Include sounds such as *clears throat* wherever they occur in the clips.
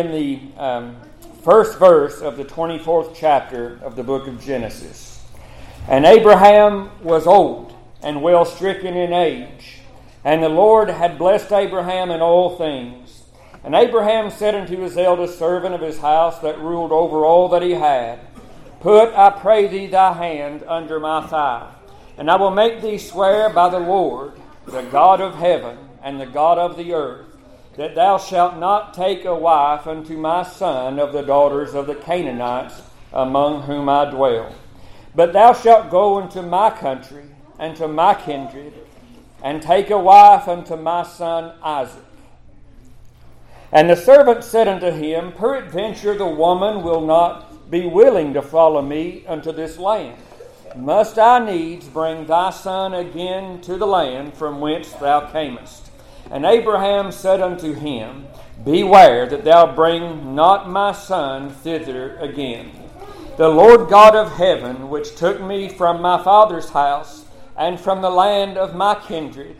in the um, first verse of the 24th chapter of the book of Genesis. And Abraham was old and well stricken in age, and the Lord had blessed Abraham in all things. And Abraham said unto his eldest servant of his house that ruled over all that he had, Put, I pray thee, thy hand under my thigh, and I will make thee swear by the Lord, the God of heaven and the God of the earth that thou shalt not take a wife unto my son of the daughters of the Canaanites among whom I dwell. But thou shalt go into my country and to my kindred, and take a wife unto my son Isaac. And the servant said unto him, Peradventure the woman will not be willing to follow me unto this land. Must I needs bring thy son again to the land from whence thou camest? And Abraham said unto him, Beware that thou bring not my son thither again. The Lord God of heaven, which took me from my father's house and from the land of my kindred,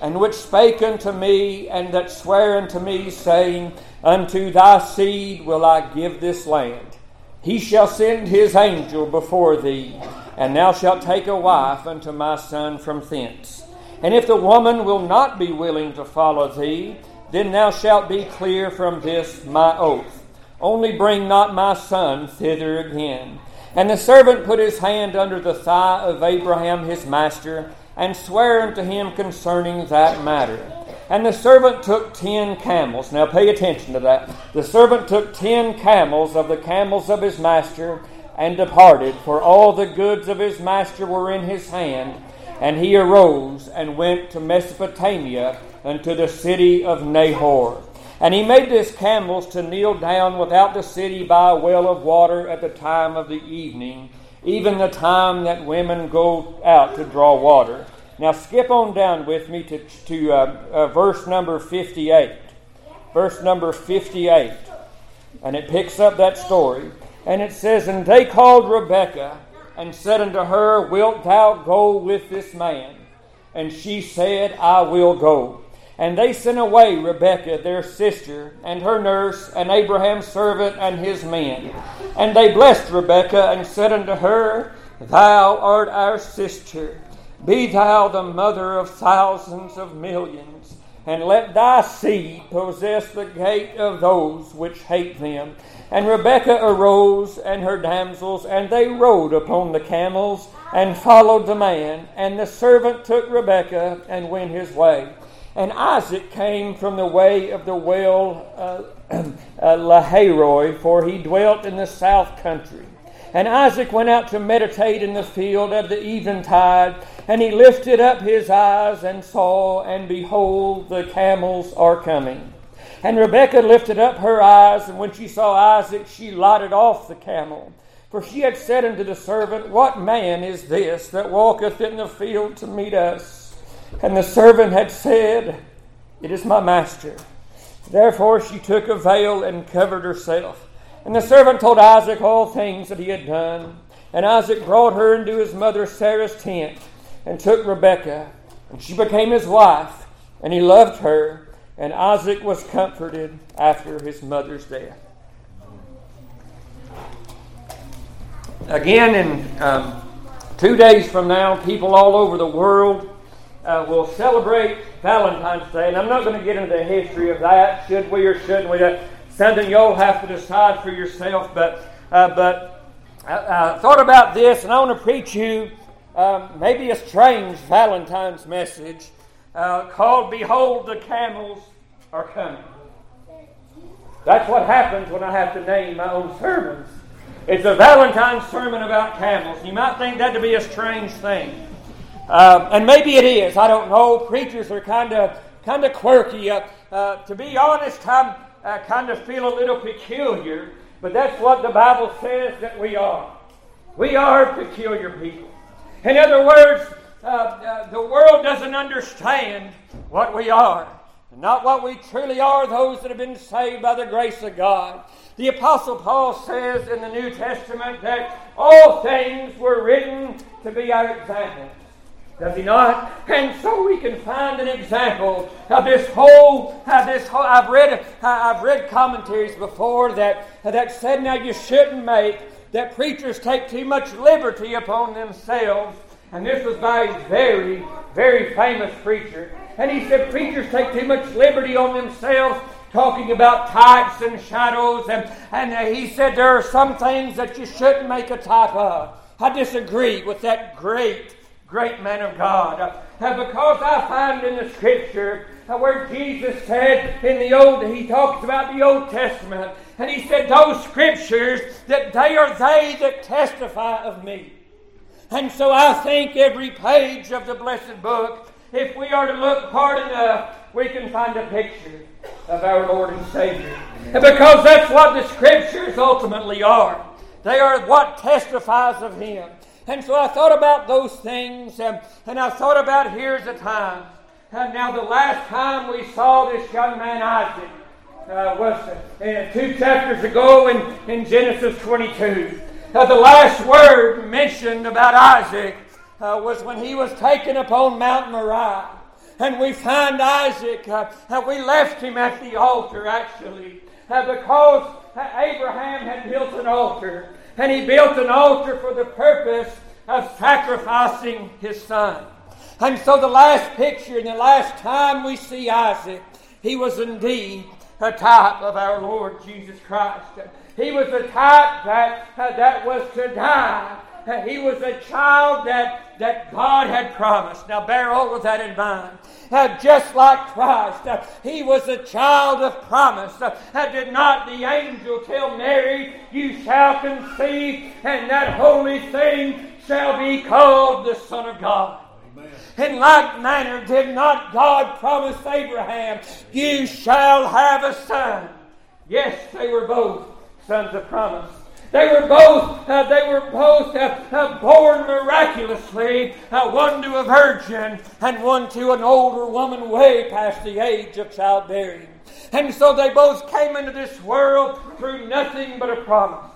and which spake unto me, and that sware unto me, saying, Unto thy seed will I give this land. He shall send his angel before thee, and thou shalt take a wife unto my son from thence. And if the woman will not be willing to follow thee, then thou shalt be clear from this my oath. Only bring not my son thither again. And the servant put his hand under the thigh of Abraham his master, and sware unto him concerning that matter. And the servant took ten camels. Now pay attention to that. The servant took ten camels of the camels of his master, and departed, for all the goods of his master were in his hand and he arose and went to Mesopotamia unto the city of Nahor. And he made his camels to kneel down without the city by a well of water at the time of the evening, even the time that women go out to draw water. Now skip on down with me to, to uh, uh, verse number 58. Verse number 58. And it picks up that story. And it says, And they called Rebekah and said unto her, Wilt thou go with this man? And she said, I will go. And they sent away Rebekah, their sister, and her nurse, and Abraham's servant, and his men. And they blessed Rebekah, and said unto her, Thou art our sister. Be thou the mother of thousands of millions, and let thy seed possess the gate of those which hate them and Rebekah arose and her damsels, and they rode upon the camels and followed the man. And the servant took Rebekah and went his way. And Isaac came from the way of the well uh, *clears throat* uh, Lahairoi, for he dwelt in the south country. And Isaac went out to meditate in the field of the eventide, and he lifted up his eyes and saw, and behold, the camels are coming. And Rebekah lifted up her eyes, and when she saw Isaac, she lighted off the camel. For she had said unto the servant, What man is this that walketh in the field to meet us? And the servant had said, It is my master. Therefore she took a veil and covered herself. And the servant told Isaac all things that he had done. And Isaac brought her into his mother Sarah's tent, and took Rebekah, and she became his wife, and he loved her. And Isaac was comforted after his mother's death. Again, in um, two days from now, people all over the world uh, will celebrate Valentine's Day. And I'm not going to get into the history of that, should we or shouldn't we. That's something you'll have to decide for yourself. But, uh, but I, I, thought about this, and I want to preach you um, maybe a strange Valentine's message uh, called Behold the Camels Are Coming. That's what happens when I have to name my own sermons. It's a Valentine's sermon about camels. You might think that to be a strange thing. Uh, and maybe it is. I don't know. Preachers are kind of kind of quirky. Uh, uh, to be honest, I uh, kind of feel a little peculiar, but that's what the Bible says that we are. We are peculiar people. In other words, uh, uh, the world doesn't understand what we are. Not what we truly are, those that have been saved by the grace of God. The Apostle Paul says in the New Testament that all things were written to be our examples. Does he not? And so we can find an example of this whole, of this whole. I've read, I've read commentaries before that that said now you shouldn't make that preachers take too much liberty upon themselves. And this was by a very, very famous preacher. And he said preachers take too much liberty on themselves talking about types and shadows. And, and he said there are some things that you shouldn't make a type of. I disagree with that great great man of God. And because I find in the scripture uh, where Jesus said in the Old, he talks about the Old Testament, and he said, Those scriptures, that they are they that testify of me. And so I think every page of the blessed book, if we are to look hard enough, we can find a picture of our Lord and Savior. And because that's what the scriptures ultimately are. They are what testifies of Him. And so I thought about those things, um, and I thought about here's the time. And now, the last time we saw this young man Isaac uh, was uh, two chapters ago in, in Genesis 22. Uh, the last word mentioned about Isaac uh, was when he was taken upon Mount Moriah. And we find Isaac, uh, we left him at the altar actually, uh, because Abraham had built an altar and he built an altar for the purpose of sacrificing his son. And so, the last picture and the last time we see Isaac, he was indeed a type of our Lord Jesus Christ. He was a type that, uh, that was to die. He was a child that, that God had promised. Now, bear all of that in mind. Uh, just like Christ, uh, he was a child of promise. Uh, did not the angel tell Mary, You shall conceive, and that holy thing shall be called the Son of God? In like manner, did not God promise Abraham, You shall have a son? Yes, they were both sons of promise. They were both, uh, they were both uh, uh, born miraculously, uh, one to a virgin and one to an older woman way past the age of childbearing. And so they both came into this world through nothing but a promise.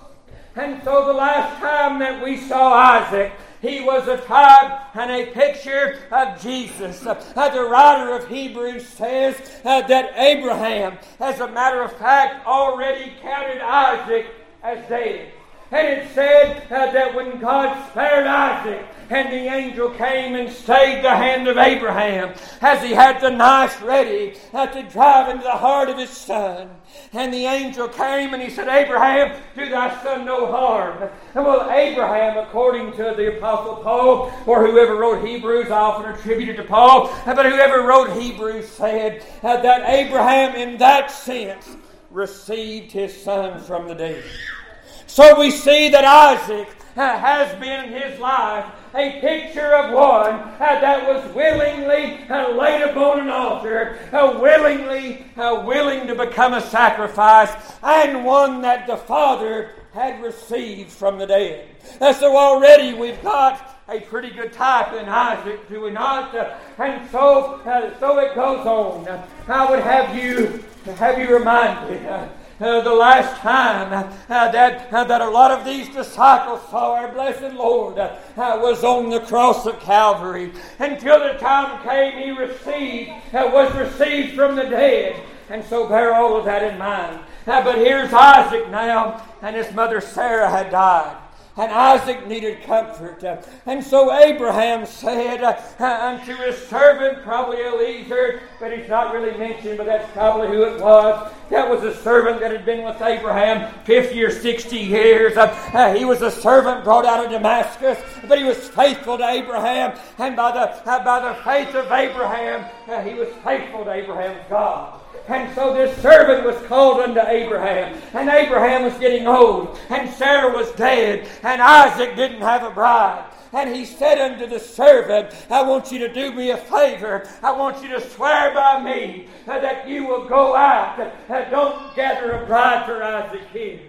And so the last time that we saw Isaac, he was a type and a picture of Jesus. Uh, the writer of Hebrews says uh, that Abraham, as a matter of fact, already counted Isaac as dead. And it said uh, that when God spared Isaac, and the angel came and stayed the hand of Abraham as he had the knife ready uh, to drive into the heart of his son. And the angel came and he said, Abraham, do thy son no harm. And well, Abraham, according to the Apostle Paul, or whoever wrote Hebrews, I often attribute it to Paul, but whoever wrote Hebrews said uh, that Abraham, in that sense, received his son from the dead. So we see that Isaac uh, has been in his life a picture of one uh, that was willingly uh, laid upon an altar, willingly willing to become a sacrifice, and one that the Father had received from the dead. so already we've got a pretty good type in Isaac, do we not? and so, so it goes on. I would have you have you reminded the last time uh, that, uh, that a lot of these disciples saw our blessed Lord uh, uh, was on the cross of Calvary. Until the time came, he received, uh, was received from the dead. And so bear all of that in mind. but here's Isaac now, and his mother Sarah had died and Isaac needed comfort. And so Abraham said uh, unto his servant, probably Eliezer, but he's not really mentioned, but that's probably who it was. That was a servant that had been with Abraham 50 or 60 years. Uh, uh, he was a servant brought out of Damascus, but he was faithful to Abraham, and by the, by the faith of Abraham, he was faithful to Abraham's God. And so this servant was called unto Abraham. And Abraham was getting old. And Sarah was dead. And Isaac didn't have a bride. And he said unto the servant, I want you to do me a favor. I want you to swear by me that you will go out. and Don't gather a bride for Isaac here.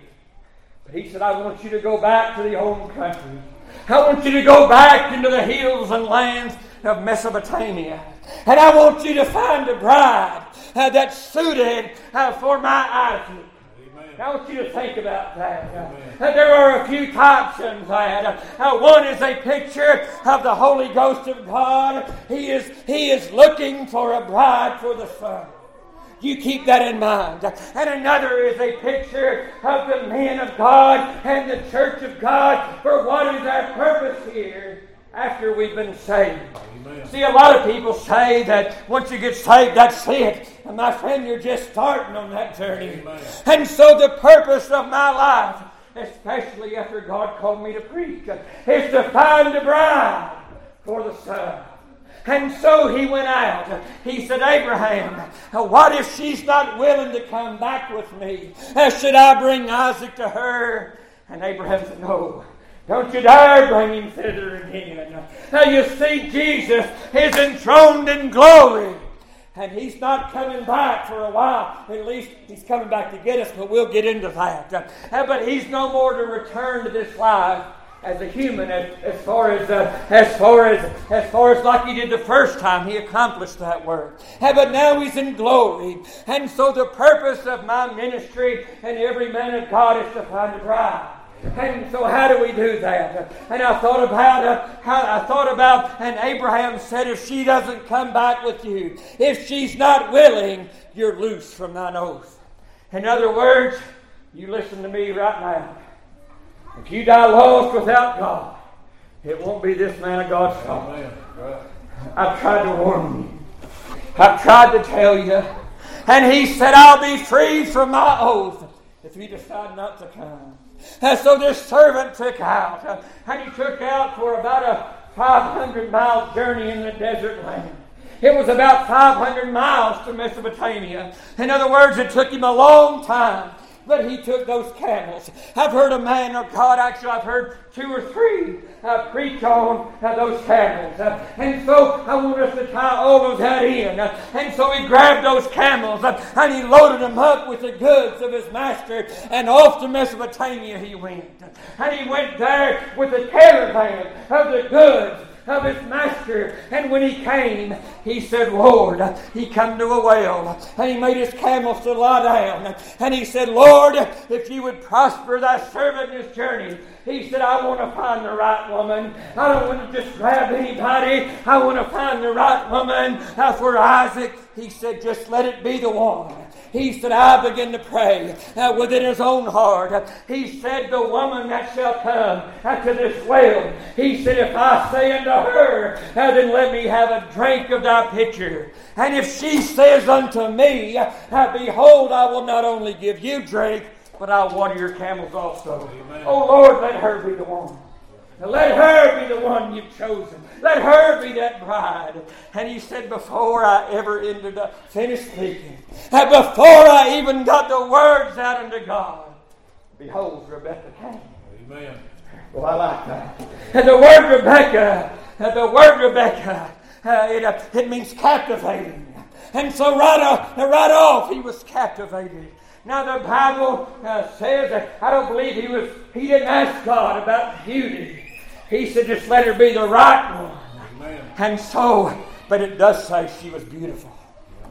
But he said, I want you to go back to the home country. I want you to go back into the hills and lands of Mesopotamia. And I want you to find a bride uh, that's suited uh, for my Isaac. I want you to think about that. Uh, there are a few types in that. Uh, one is a picture of the Holy Ghost of God. He is, he is looking for a bride for the Son. You keep that in mind. And another is a picture of the men of God and the church of God for what is our purpose here after we've been saved. Amen. See, a lot of people say that once you get saved, that's it. And my friend, you're just starting on that journey. Amen. And so the purpose of my life, especially after God called me to preach, is to find a bride for the Son. And so he went out. He said, Abraham, what if she's not willing to come back with me? Uh, should I bring Isaac to her? And Abraham said, No. Don't you dare bring him thither again. Now you see, Jesus is enthroned in glory. And he's not coming back for a while. At least he's coming back to get us, but we'll get into that. Uh, but he's no more to return to this life as a human as, as far as uh, as far as as far as like he did the first time he accomplished that work uh, but now he's in glory and so the purpose of my ministry and every man of god is to find a bride and so, how do we do that? And I thought about uh, how I thought about, and Abraham said, if she doesn't come back with you, if she's not willing, you're loose from thine oath. In other words, you listen to me right now. If you die lost without God, it won't be this man of God's fault. I've tried to warn you. I've tried to tell you. And he said, I'll be free from my oath if you decide not to come. And so this servant took out, and he took out for about a 500 mile journey in the desert land. It was about 500 miles to Mesopotamia. In other words, it took him a long time but he took those camels. I've heard a man of God, actually, I've heard two or three uh, preach on uh, those camels. Uh, and so I want us to tie all of that in. Uh, and so he grabbed those camels uh, and he loaded them up with the goods of his master, and off to Mesopotamia he went. And he went there with a caravan of the goods of his master. And when he came, he said, Lord, he come to a well, and he made his camels to lie down. And he said, Lord, if you would prosper thy servant in his journey, he said, I want to find the right woman. I don't want to just grab anybody. I want to find the right woman. For Isaac, he said, just let it be the one. He said, I begin to pray uh, within his own heart. He said, The woman that shall come to this well, he said, If I say unto her, uh, then let me have a drink of thy pitcher. And if she says unto me, uh, Behold, I will not only give you drink, but I'll water your camels also. Amen. Oh Lord, let her be the one. Let her be the one you've chosen. Let her be that bride. And he said, before I ever ended up, finished speaking, and before I even got the words out unto God, behold, Rebecca came. Amen. Well, I like that. And the word Rebecca, the word Rebecca, uh, it, uh, it means captivating. And so right off, right off, he was captivated. Now the Bible uh, says that I don't believe he was. He didn't ask God about beauty. He said, just let her be the right one. Amen. And so, but it does say she was beautiful.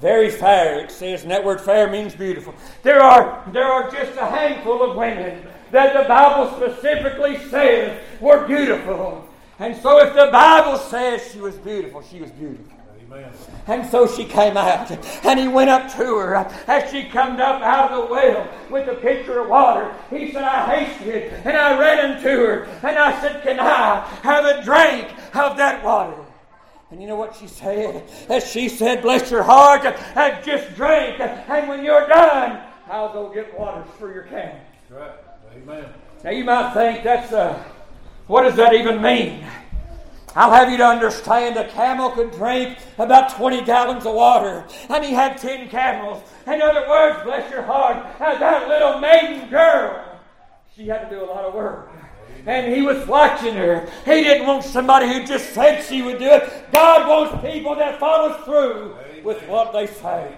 Very fair, it says, and that word fair means beautiful. There are, there are just a handful of women that the Bible specifically says were beautiful. And so if the Bible says she was beautiful, she was beautiful. And so she came out, and he went up to her as she come up out of the well with a pitcher of water. He said, I hasted, it, and I ran into her, and I said, Can I have a drink of that water? And you know what she said? As she said, Bless your heart, and just drink, and when you're done, I'll go get waters for your camel. Right. Amen. Now you might think that's uh, what does that even mean? I'll have you to understand a camel could drink about 20 gallons of water, and he had 10 camels. In other words, bless your heart, that little maiden girl, she had to do a lot of work. And he was watching her. He didn't want somebody who just said she would do it. God wants people that follow through with what they say.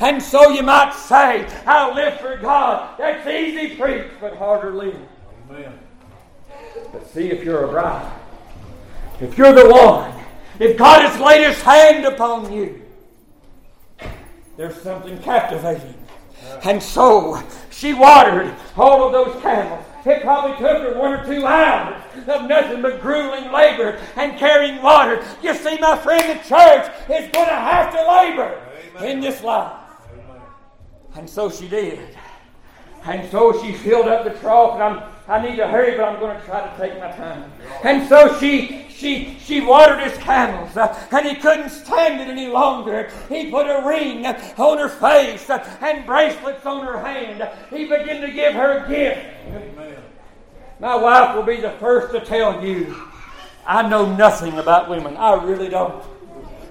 And so you might say, I'll live for God. That's easy preach, but harder live. Amen. But see if you're a bride if you're the one, if God has laid his hand upon you, there's something captivating And so she watered all of those camels. It probably took her one or two hours of nothing but grueling labor and carrying water. You see, my friend, the church is going to have to labor Amen. in this life. Amen. And so she did. And so she filled up the trough, and I'm, I need to hurry, but I'm going to try to take my time. And so she she she watered his camels, uh, and he couldn't stand it any longer. He put a ring on her face uh, and bracelets on her hand. He began to give her a gift. Amen. My wife will be the first to tell you, I know nothing about women. I really don't.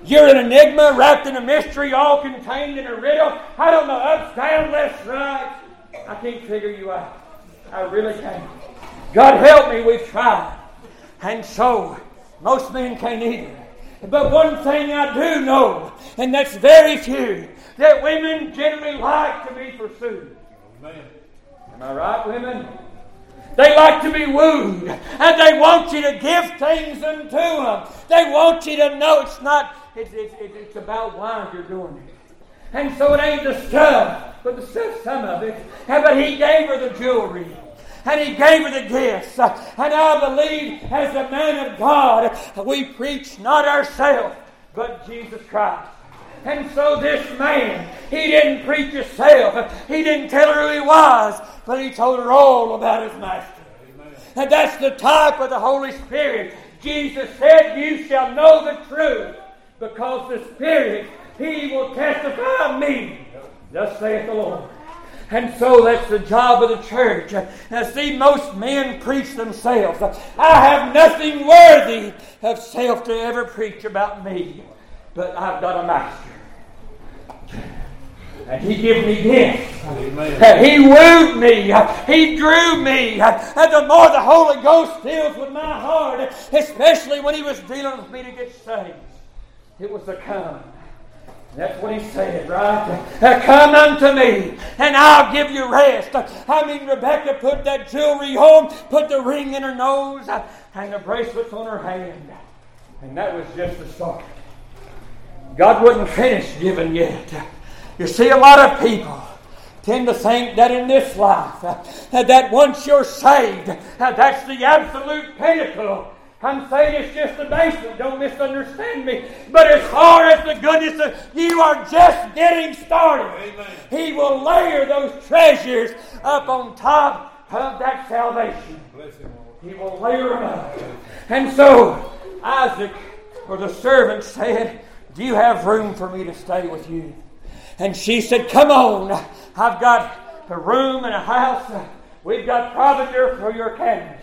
You're an enigma wrapped in a mystery, all contained in a riddle. I don't know, up, down, left, right. I can't figure you out. I really can't. God help me, we've tried. And so, most men can't either. But one thing I do know, and that's very few, that women generally like to be pursued. Amen. Am I right, women? They like to be wooed, and they want you to give things unto them. They want you to know it's not, it's, it's, it's about why you're doing it. And so it ain't the stuff, but the stuff, some of it. But he gave her the jewelry and he gave her the gifts. And I believe, as a man of God, we preach not ourselves, but Jesus Christ. And so this man, he didn't preach himself. He didn't tell her who he was, but he told her all about his master. Amen. And that's the type of the Holy Spirit. Jesus said, You shall know the truth, because the Spirit, he will testify of me. Thus saith the Lord. And so that's the job of the church. Now, see, most men preach themselves. I have nothing worthy of self to ever preach about me, but I've got a master. And he gave me gifts. Amen. He wooed me. He drew me. And the more the Holy Ghost deals with my heart, especially when he was dealing with me to get saved, it was the come that's what he said, right? Come unto me, and I'll give you rest. I mean, Rebecca put that jewelry on, put the ring in her nose, and the bracelets on her hand. And that was just the start. God wasn't finished giving yet. You see, a lot of people tend to think that in this life, that once you're saved, that's the absolute pinnacle I'm saying it's just the basement. Don't misunderstand me. But as far as the goodness of you are just getting started. Amen. He will layer those treasures up on top of that salvation. He will layer them up. And so Isaac or the servant said, Do you have room for me to stay with you? And she said, Come on. I've got a room and a house. We've got provender for your camels.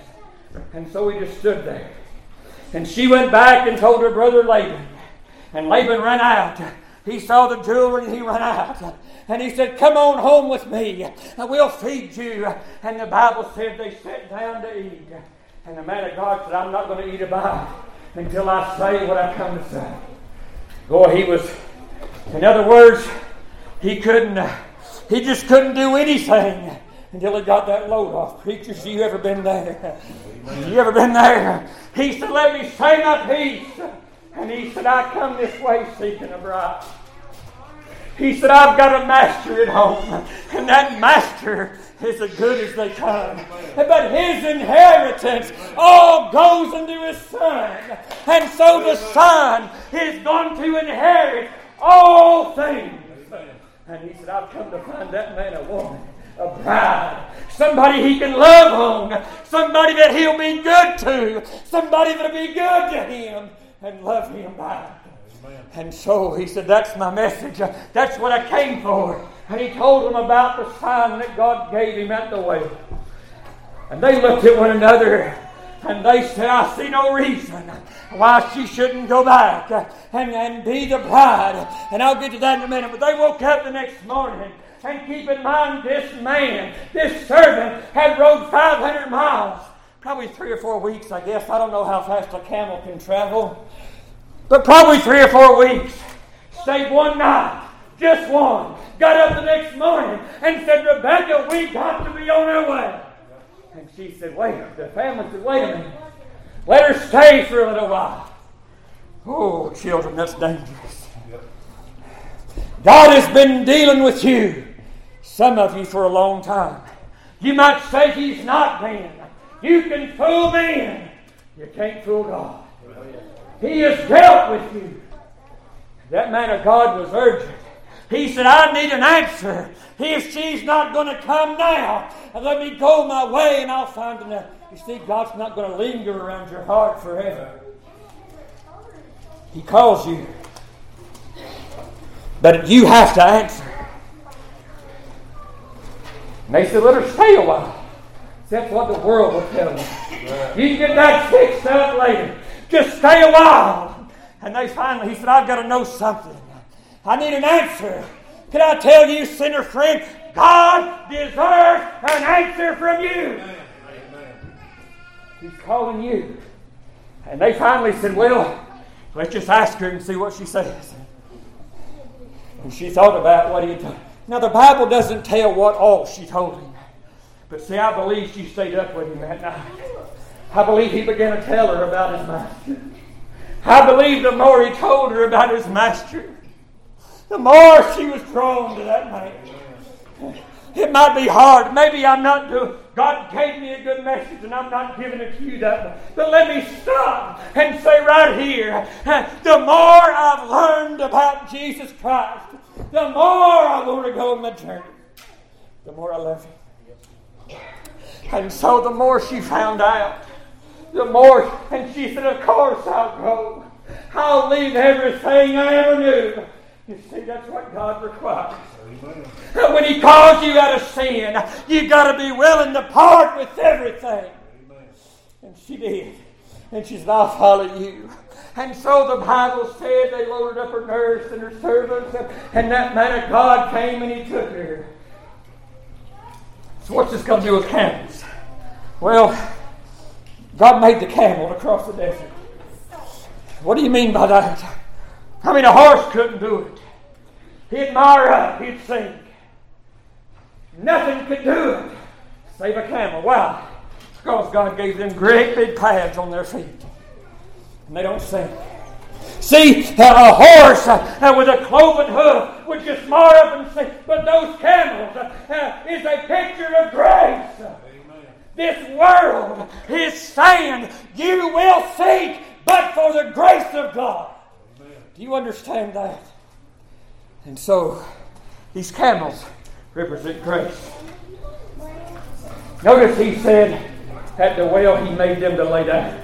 And so we just stood there. And she went back and told her brother Laban. And Laban ran out. He saw the jewelry and he ran out. And he said, Come on home with me. We'll feed you. And the Bible said they sat down to eat. And the man of God said, I'm not going to eat a bite until I say what I come to say. Boy, he was, in other words, he couldn't, he just couldn't do anything until he got that load off. Preachers, you ever been there? You ever been there? He said, Let me say my piece. And he said, I come this way seeking a bride. He said, I've got a master at home, and that master is as good as they come. But his inheritance all goes into his son. And so the son is going to inherit all things. And he said, I've come to find that man a woman a bride, somebody he can love on, somebody that he'll be good to, somebody that'll be good to him and love him back. And so he said, That's my message. That's what I came for. And he told them about the sign that God gave him at the way. And they looked at one another and they said, I see no reason why she shouldn't go back and, and be the bride. And I'll get to that in a minute. But they woke up the next morning and keep in mind, this man, this servant, had rode 500 miles. Probably three or four weeks, I guess. I don't know how fast a camel can travel. But probably three or four weeks. Stayed one night, just one. Got up the next morning and said, Rebecca, we got to be on our way. And she said, wait. The family said, wait a minute. Let her stay for a little while. Oh, children, that's dangerous. God has been dealing with you some of you for a long time. You might say he's not been. You can fool men. You can't fool God. He has dealt with you. That man of God was urgent. He said, I need an answer. If she's not going to come now, and let me go my way and I'll find another. You see, God's not going to linger around your heart forever. He calls you. But you have to answer. And they said, let her stay a while. That's what the world will tell you. You can get that fixed up later. Just stay a while. And they finally, he said, I've got to know something. I need an answer. Can I tell you, sinner friend, God deserves an answer from you. He's calling you. And they finally said, Well, let's just ask her and see what she says. And she thought about what he had done. Now, the Bible doesn't tell what all she told him. But see, I believe she stayed up with him that night. I believe he began to tell her about his master. I believe the more he told her about his master, the more she was drawn to that man. It might be hard. Maybe I'm not doing. God gave me a good message and I'm not giving it to you that way. But let me stop and say right here *laughs* the more I've learned about Jesus Christ, the more I want to go on my journey, the more I love Him. And so the more she found out, the more, and she said, Of course I'll go. I'll leave everything I ever knew. You see, that's what God requires. Amen. *laughs* When He calls you out of sin, you've got to be willing to part with everything. Amen. And she did. And she said, I'll follow you. And so the Bible said they loaded up her nurse and her servants, and that man of God came and he took her. So what's this got to do with camels? Well, God made the camel to cross the desert. What do you mean by that? I mean, a horse couldn't do it. He'd mire up, he'd sink. Nothing could do it save a camel. Why? Because God gave them great big pads on their feet. And they don't sink. See, a horse uh, with a cloven hoof would just mar up and sink. But those camels uh, is a picture of grace. Amen. This world is saying, You will sink, but for the grace of God. Do you understand that? And so, these camels represent grace. Notice he said at the well he made them to lay down.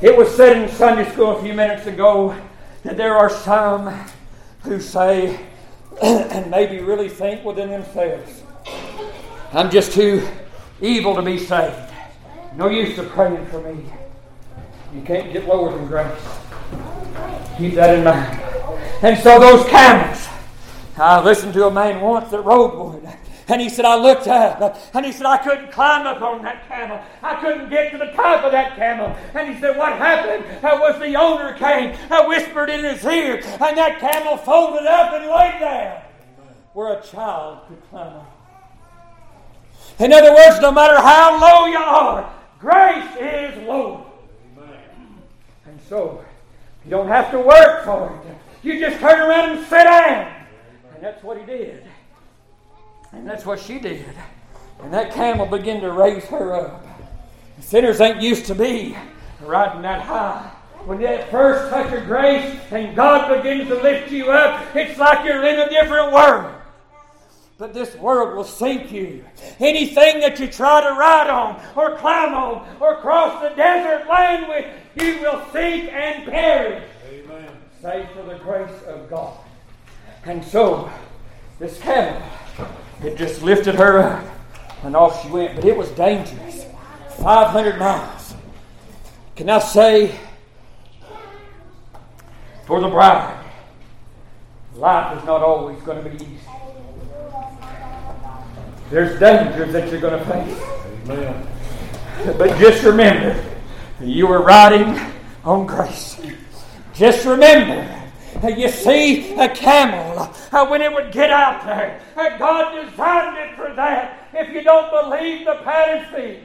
It was said in Sunday school a few minutes ago that there are some who say *clears throat* and maybe really think within themselves, I'm just too evil to be saved. No use of praying for me. You can't get lower than grace. Keep that in mind. And so those camels, I listened to a man once that rode one. And he said, I looked up, and he said, I couldn't climb up on that camel. I couldn't get to the top of that camel. And he said, What happened? That was the owner came, I whispered in his ear, and that camel folded up and laid there where a child could climb up. In other words, no matter how low you are, grace is low. And so, you don't have to work for it. You just turn around and sit down. And that's what he did. And that's what she did. And that camel began to raise her up. Sinners ain't used to be riding that high. When that first touch of grace and God begins to lift you up, it's like you're in a different world. But this world will sink you. Anything that you try to ride on, or climb on, or cross the desert land with, you will sink and perish. Amen. Save for the grace of God. And so, this camel, it just lifted her up, and off she went. But it was dangerous. 500 miles. Can I say, for the bride, life is not always going to be easy. There's dangers that you're going to face. Amen. But just remember, you were riding on grace. Just remember, you see a camel, uh, when it would get out there, uh, God designed it for that. If you don't believe the padded feet,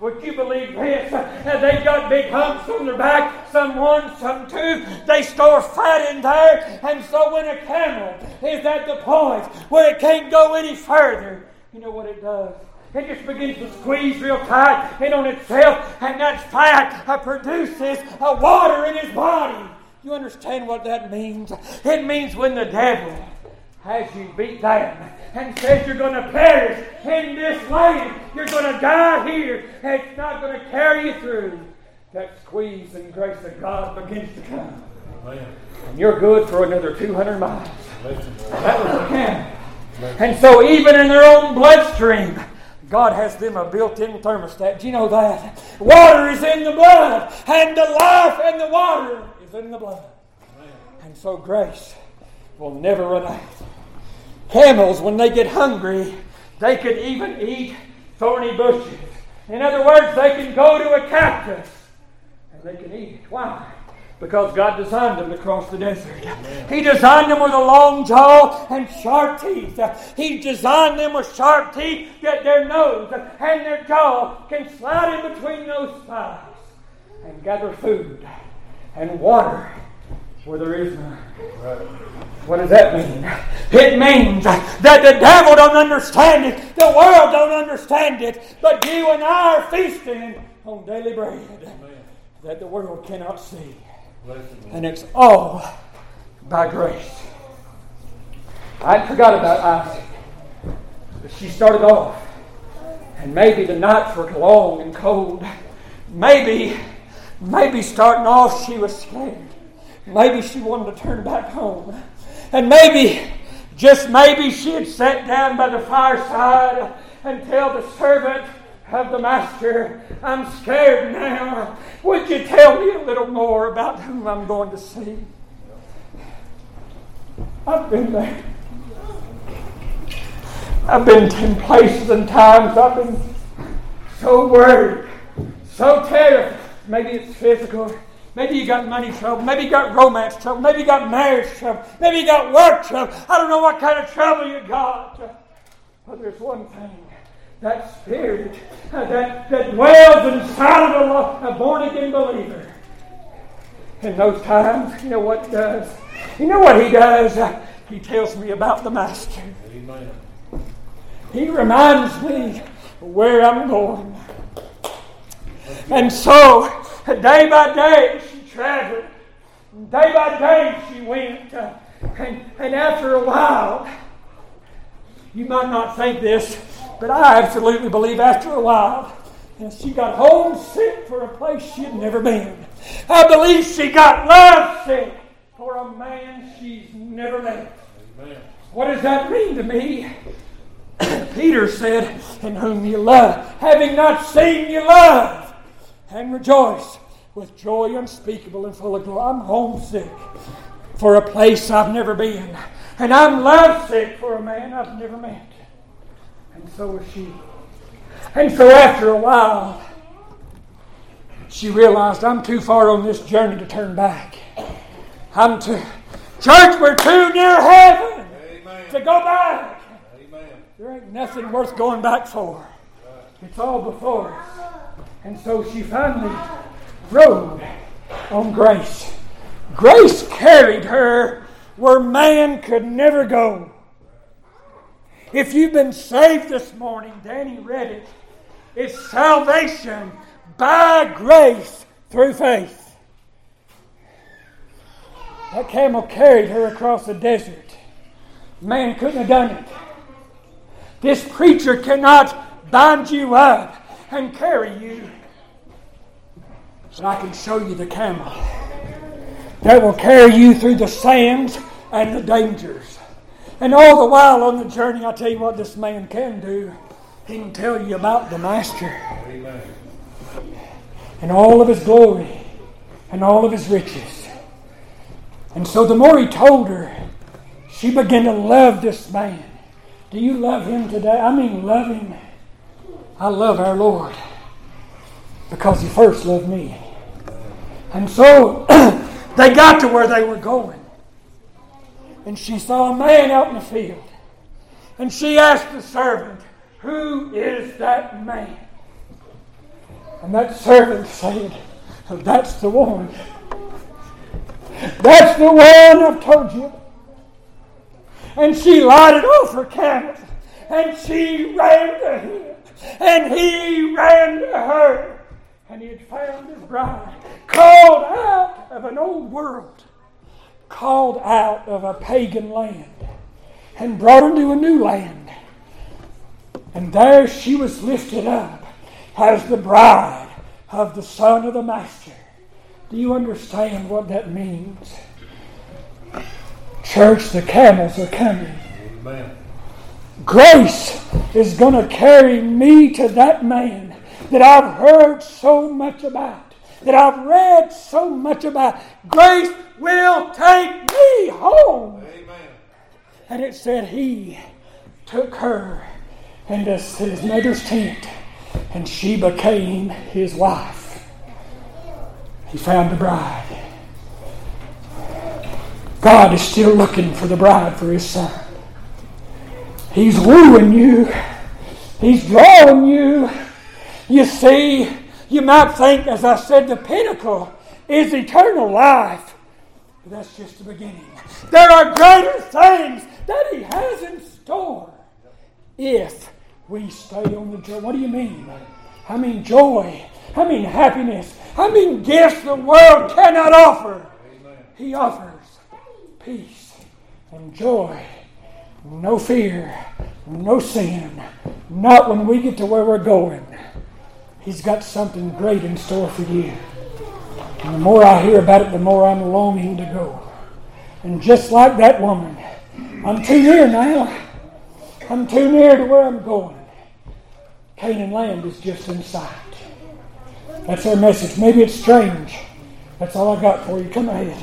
Would you believe this? They've got big humps on their back, some one, some two. They store fat in there. And so when a camel is at the point where it can't go any further, you know what it does? It just begins to squeeze real tight in on itself, and that fat produces a water in his body. You understand what that means? It means when the devil has you beat down and says you're going to perish in this land, you're going to die here, it's not going to carry you through. That squeeze and grace of God begins to come. And you're good for another 200 miles. That was a camel. And so, even in their own bloodstream, God has them a built in thermostat. Do you know that? Water is in the blood, and the life and the water is in the blood. And so grace will never run out. Camels, when they get hungry, they could even eat thorny bushes. In other words, they can go to a cactus and they can eat it. Why? because God designed them to cross the desert. He designed them with a long jaw and sharp teeth. He designed them with sharp teeth that their nose and their jaw can slide in between those spines and gather food and water where there is none. What does that mean? It means that the devil don't understand it, the world don't understand it, but you and I are feasting on daily bread that the world cannot see. And it's all by grace. I forgot about Isaac. But she started off. And maybe the nights were long and cold. Maybe, maybe starting off she was scared. Maybe she wanted to turn back home. And maybe, just maybe, she had sat down by the fireside and tell the servant, of the Master. I'm scared now. Would you tell me a little more about whom I'm going to see? I've been there. I've been in places and times I've been so worried, so terrified. Maybe it's physical. Maybe you got money trouble. Maybe you got romance trouble. Maybe you got marriage trouble. Maybe you got work trouble. I don't know what kind of trouble you got. But there's one thing that spirit uh, that, that dwells inside of a, a born again believer. In those times, you know what he does? You know what he does? He tells me about the Master. Amen. He reminds me where I'm going. And so, day by day, she traveled. Day by day, she went. Uh, and, and after a while, you might not think this, but I absolutely believe after a while, and she got homesick for a place she had never been. I believe she got love sick for a man she's never met. Amen. What does that mean to me? *coughs* Peter said, In whom you love, having not seen you love, and rejoice with joy unspeakable and full of glory. I'm homesick for a place I've never been, and I'm lovesick for a man I've never met. And so is she. And so after a while, she realized I'm too far on this journey to turn back. I'm too. Church, we're too near heaven Amen. to go back. Amen. There ain't nothing worth going back for. It's all before us. And so she finally rode on grace. Grace carried her where man could never go. If you've been saved this morning, Danny read it. It's salvation by grace through faith. That camel carried her across the desert. Man couldn't have done it. This preacher cannot bind you up and carry you. so I can show you the camel that will carry you through the sands and the dangers. And all the while on the journey, I tell you what this man can do. He can tell you about the Master. Amen. And all of his glory and all of his riches. And so the more he told her, she began to love this man. Do you love him today? I mean, love him. I love our Lord because he first loved me. And so *clears throat* they got to where they were going and she saw a man out in the field. And she asked the servant, Who is that man? And that servant said, That's the one. That's the one I've told you. And she lighted off her camel and she ran to him and he ran to her and he had found his bride called out of an old world, called out of a pagan land and brought her to a new land. And there she was lifted up as the bride of the Son of the Master. Do you understand what that means? Church, the camels are coming. Amen. Grace is going to carry me to that man that I've heard so much about, that I've read so much about. Grace will take me home. Amen. And it said he took her into his mother's tent, and she became his wife. He found the bride. God is still looking for the bride for his son. He's wooing you. He's drawing you. You see, you might think, as I said, the pinnacle is eternal life. But that's just the beginning. There are greater things that He has in store if we stay on the joy. What do you mean? I mean joy. I mean happiness. I mean gifts the world cannot offer. He offers peace and joy, no fear, no sin. Not when we get to where we're going. He's got something great in store for you. And the more I hear about it, the more I'm longing to go. And just like that woman, I'm too near now. I'm too near to where I'm going. Canaan land is just in sight. That's our message. Maybe it's strange. That's all I got for you. Come ahead.